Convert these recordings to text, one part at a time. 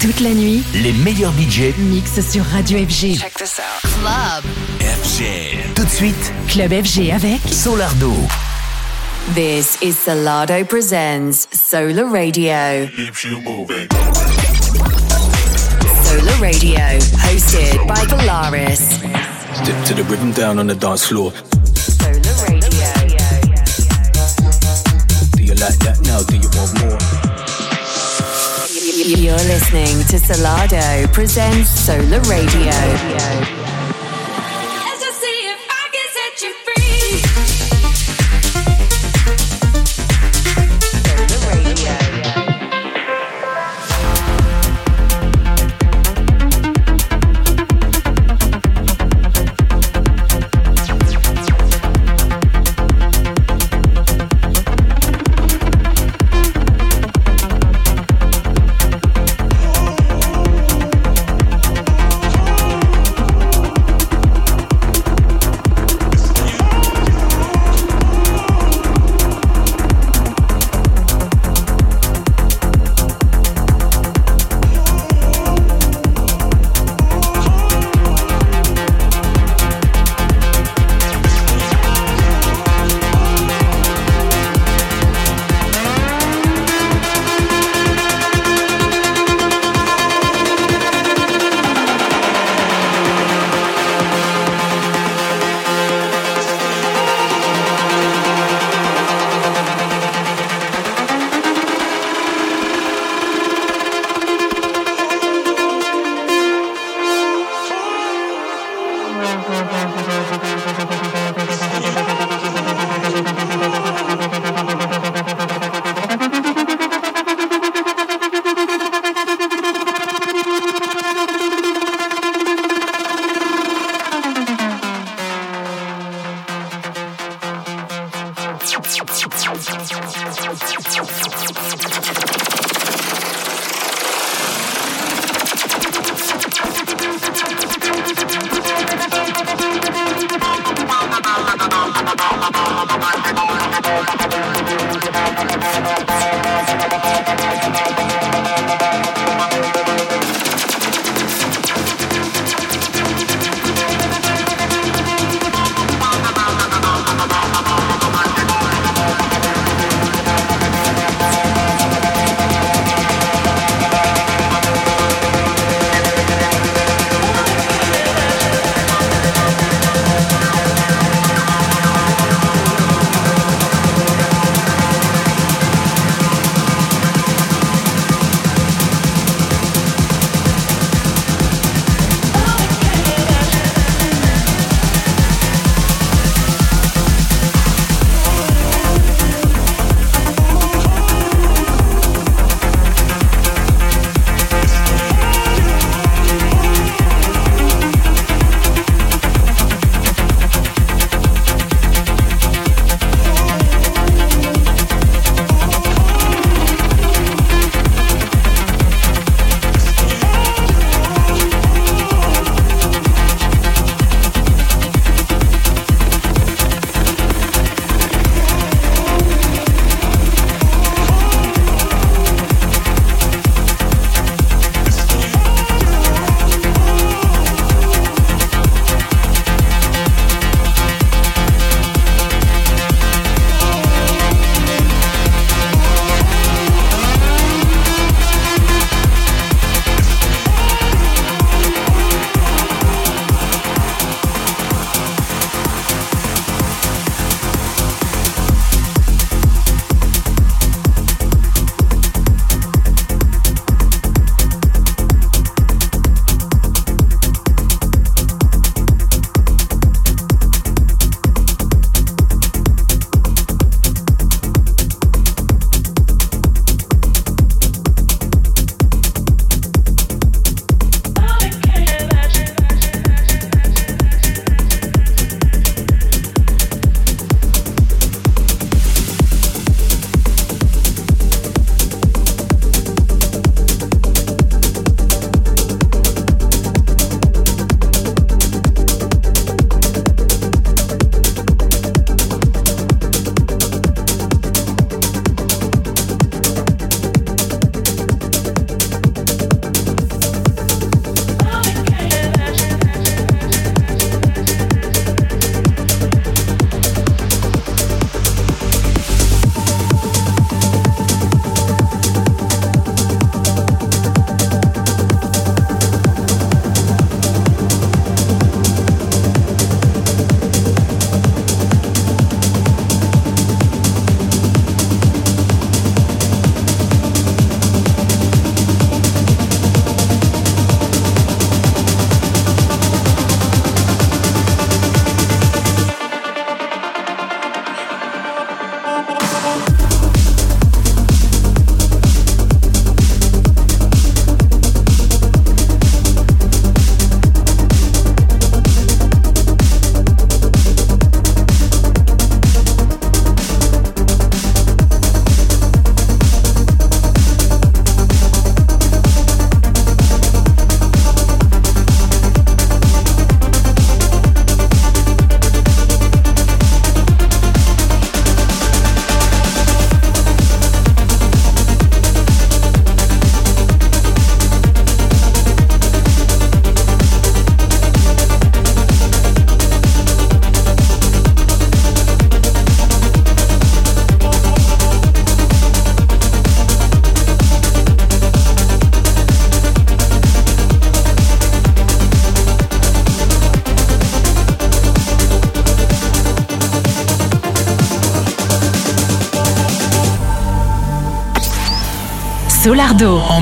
Toute la nuit, les meilleurs budgets mixent sur Radio FG. Check this out. Club. FG. Tout de suite, Club FG avec Solardo. This is Salado Presents Solar Radio. keeps you moving. Solar Radio, hosted by Polaris. Step to the rhythm down on the dance floor. Solar Radio. Do you like that now? Do you want more? You're listening to Salado Presents Solar Radio.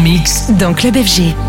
Mix. dans Club FG.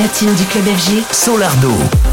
Platine du club FG, Solardo.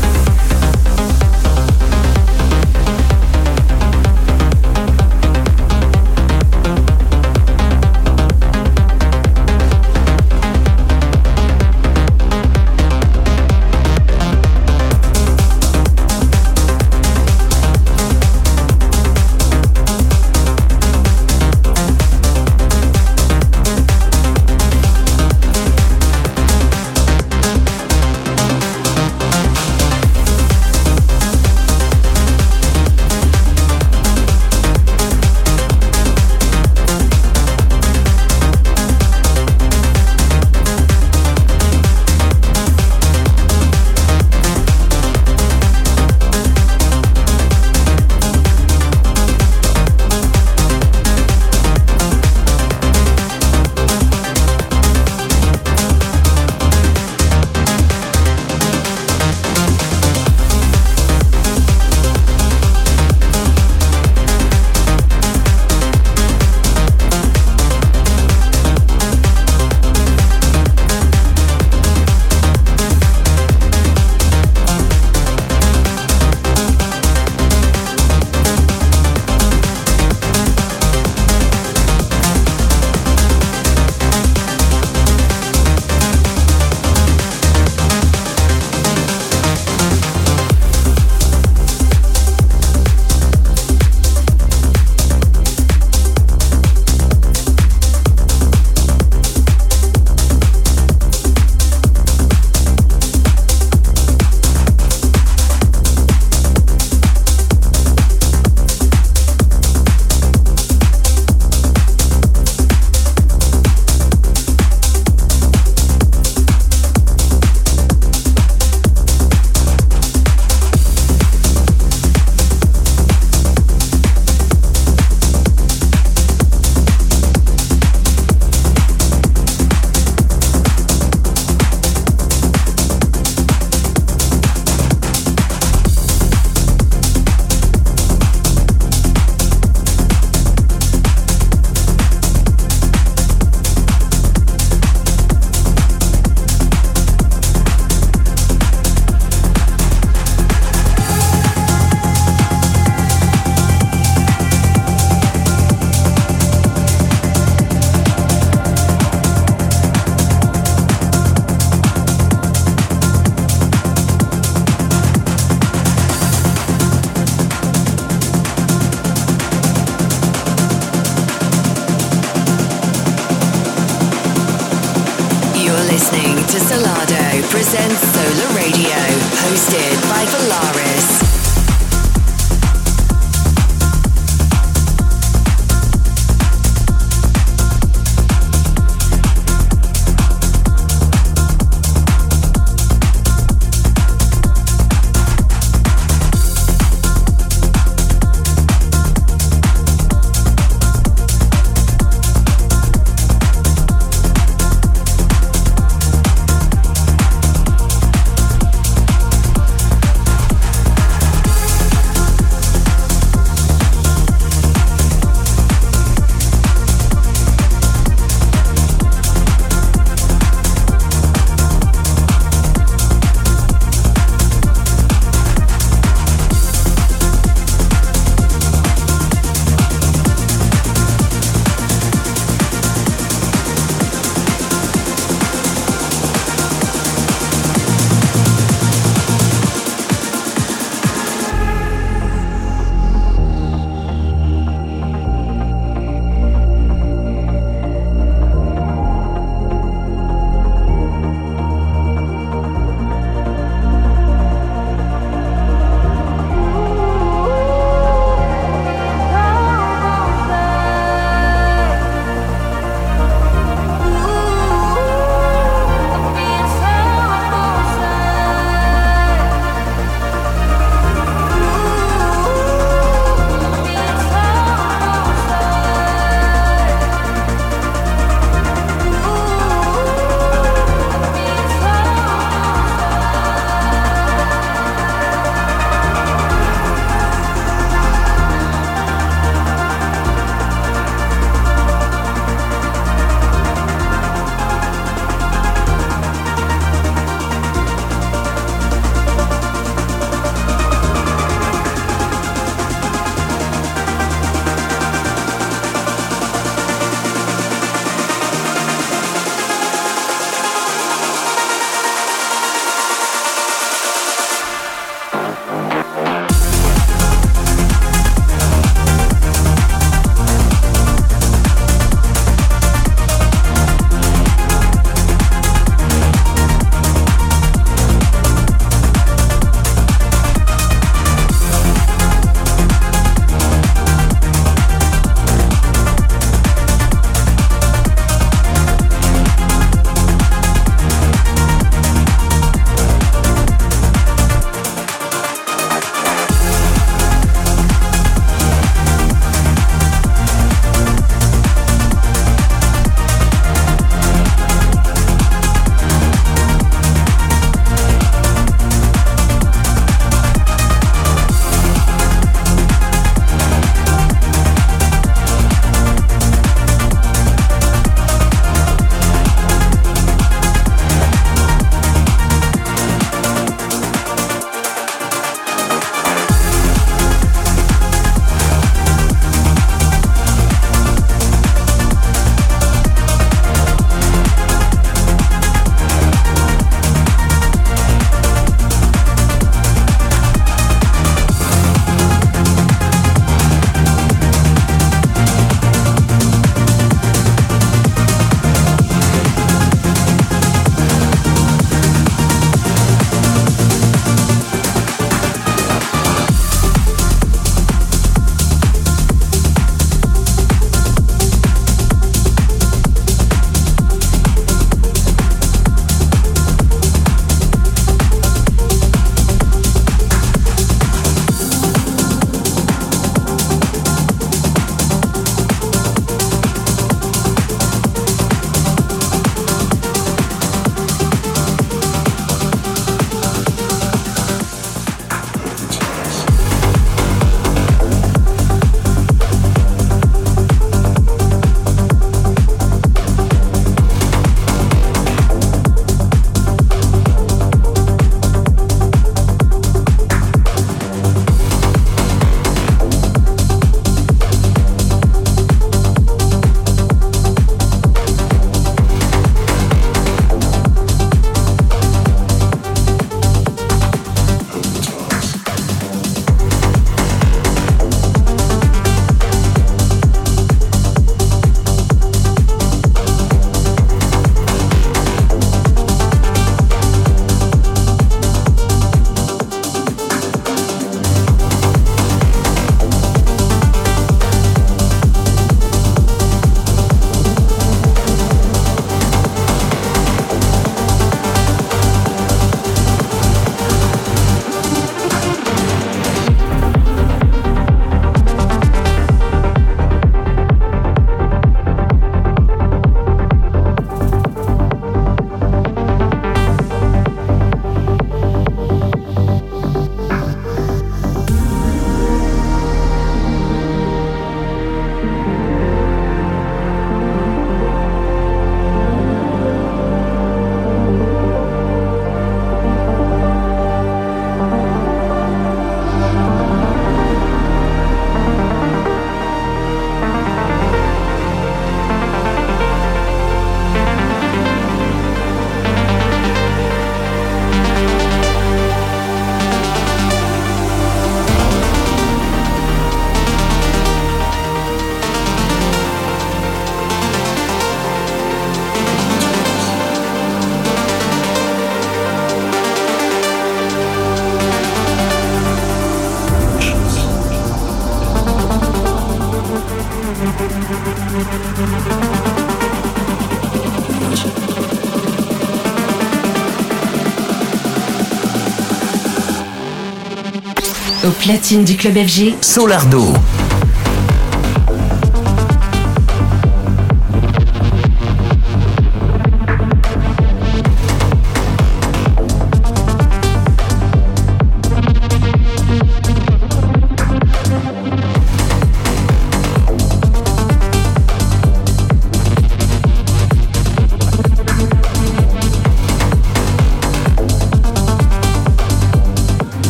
Platine du club FG, Solardo.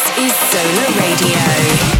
This is Solar Radio.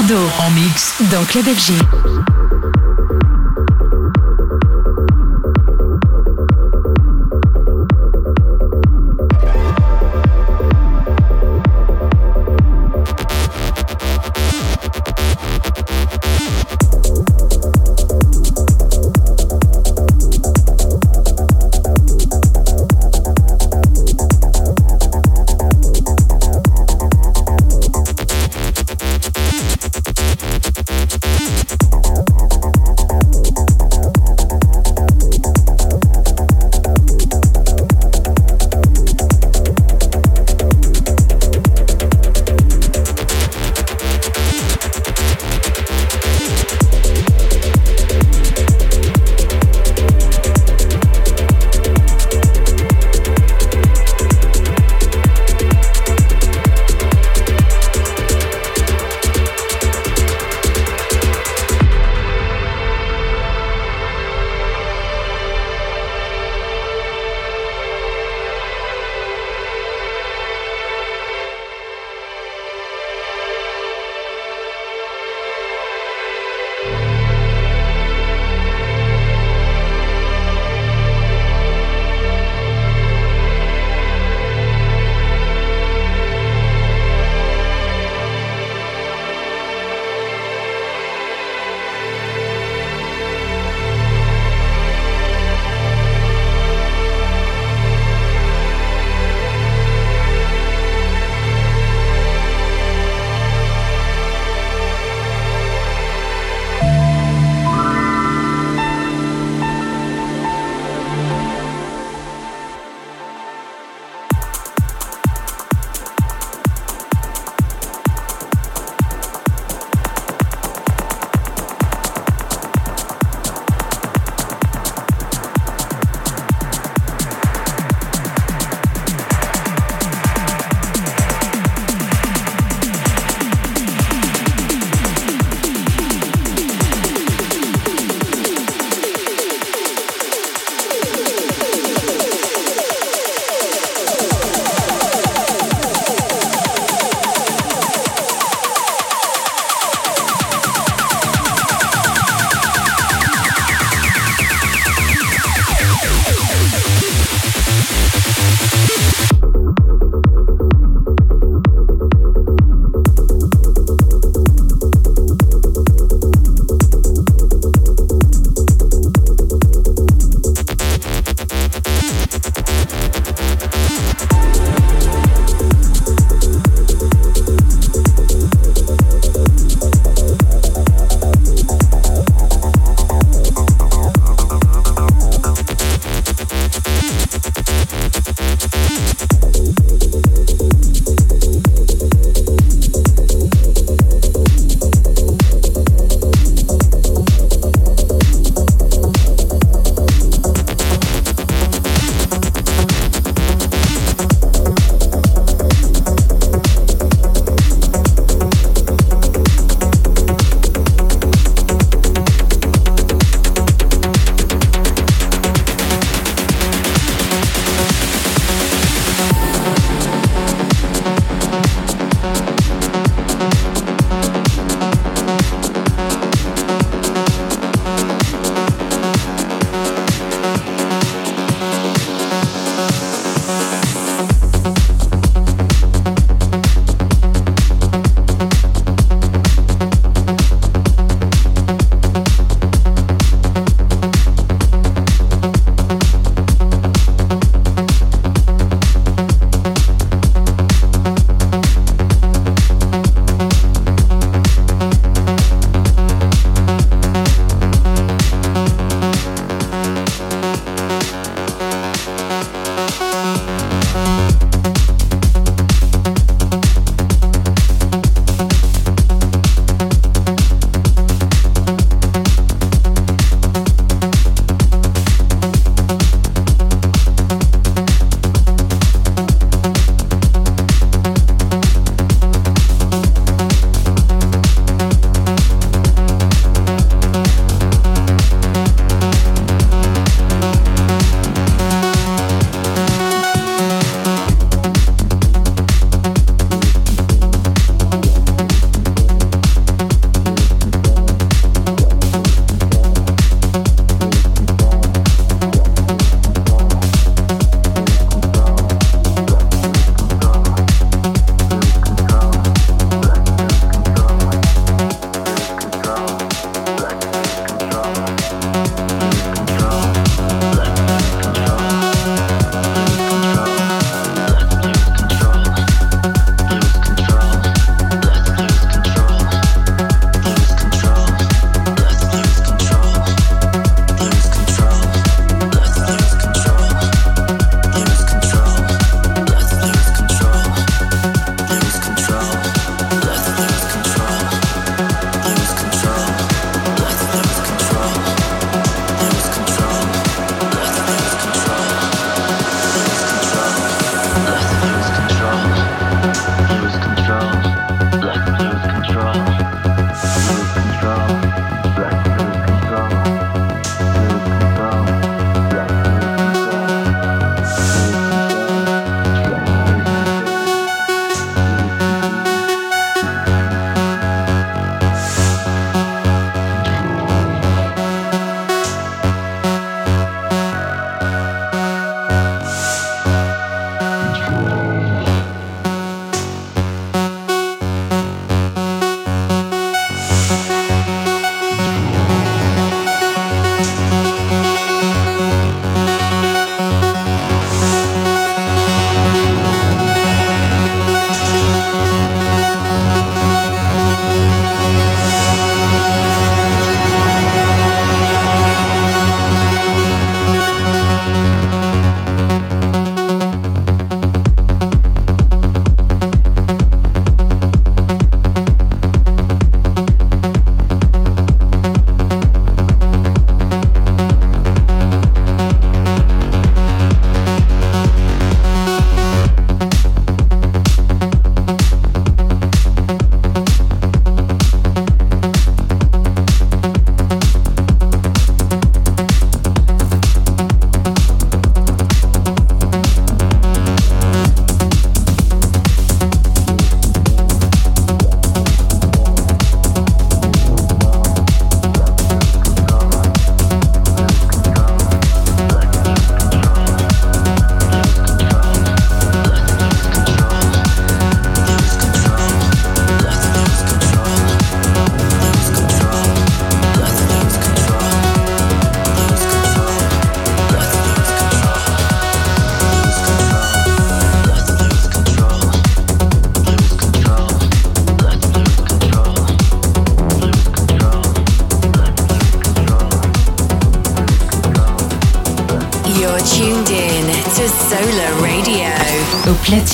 Solardo En mix. dans Club FG.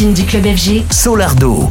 Du club FG, Solardo.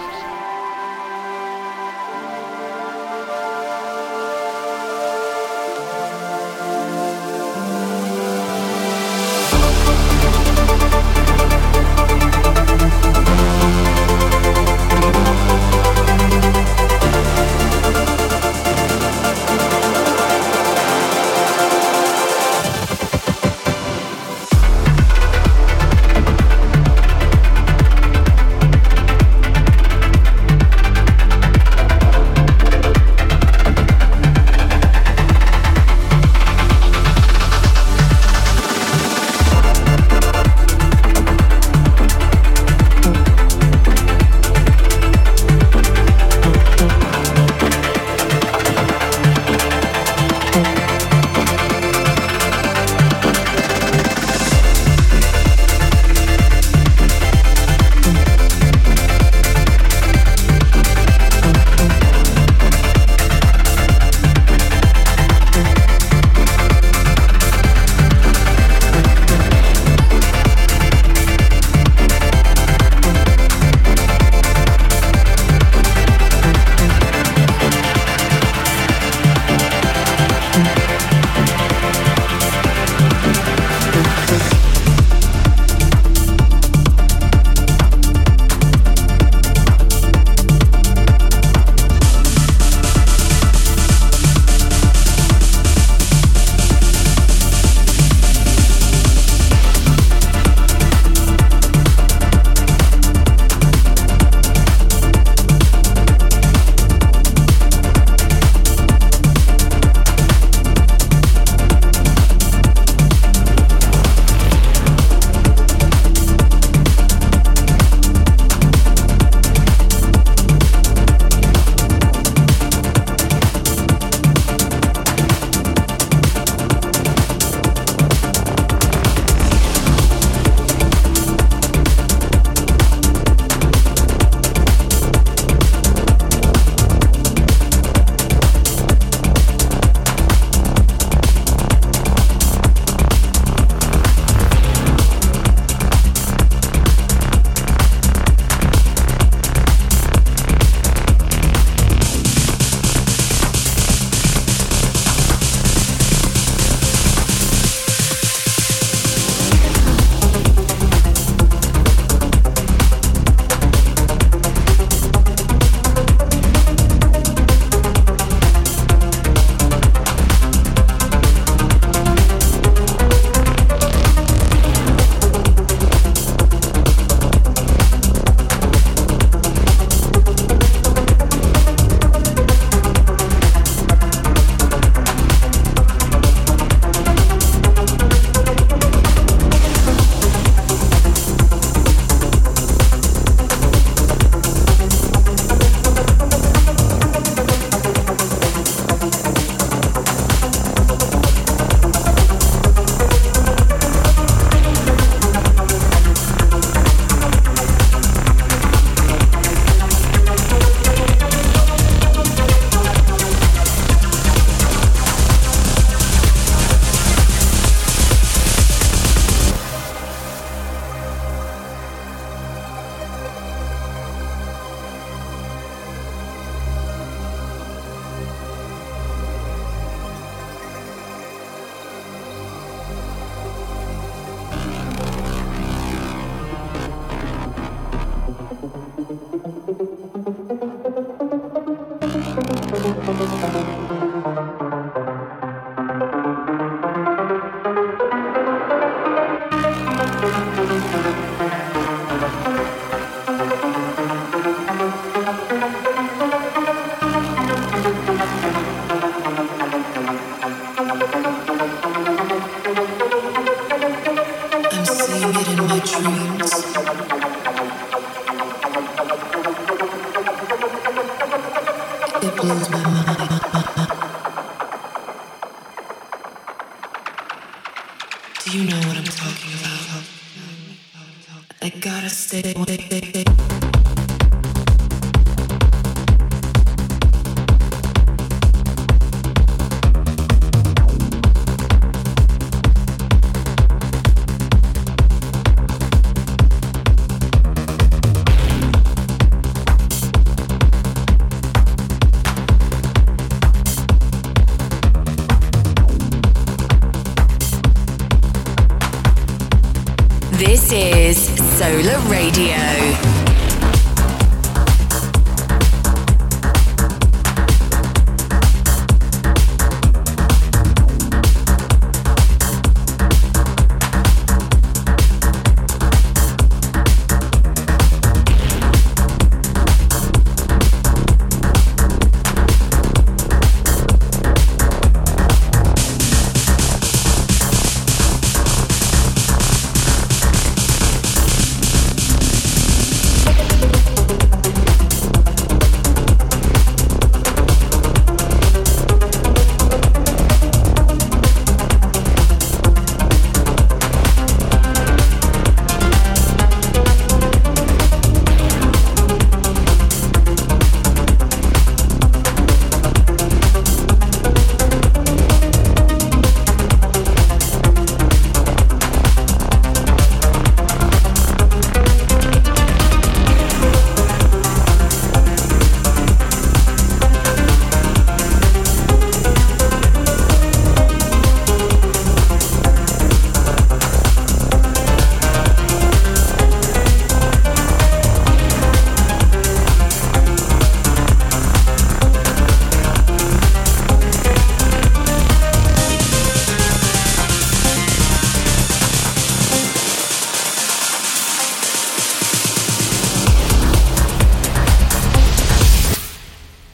Solar Radio.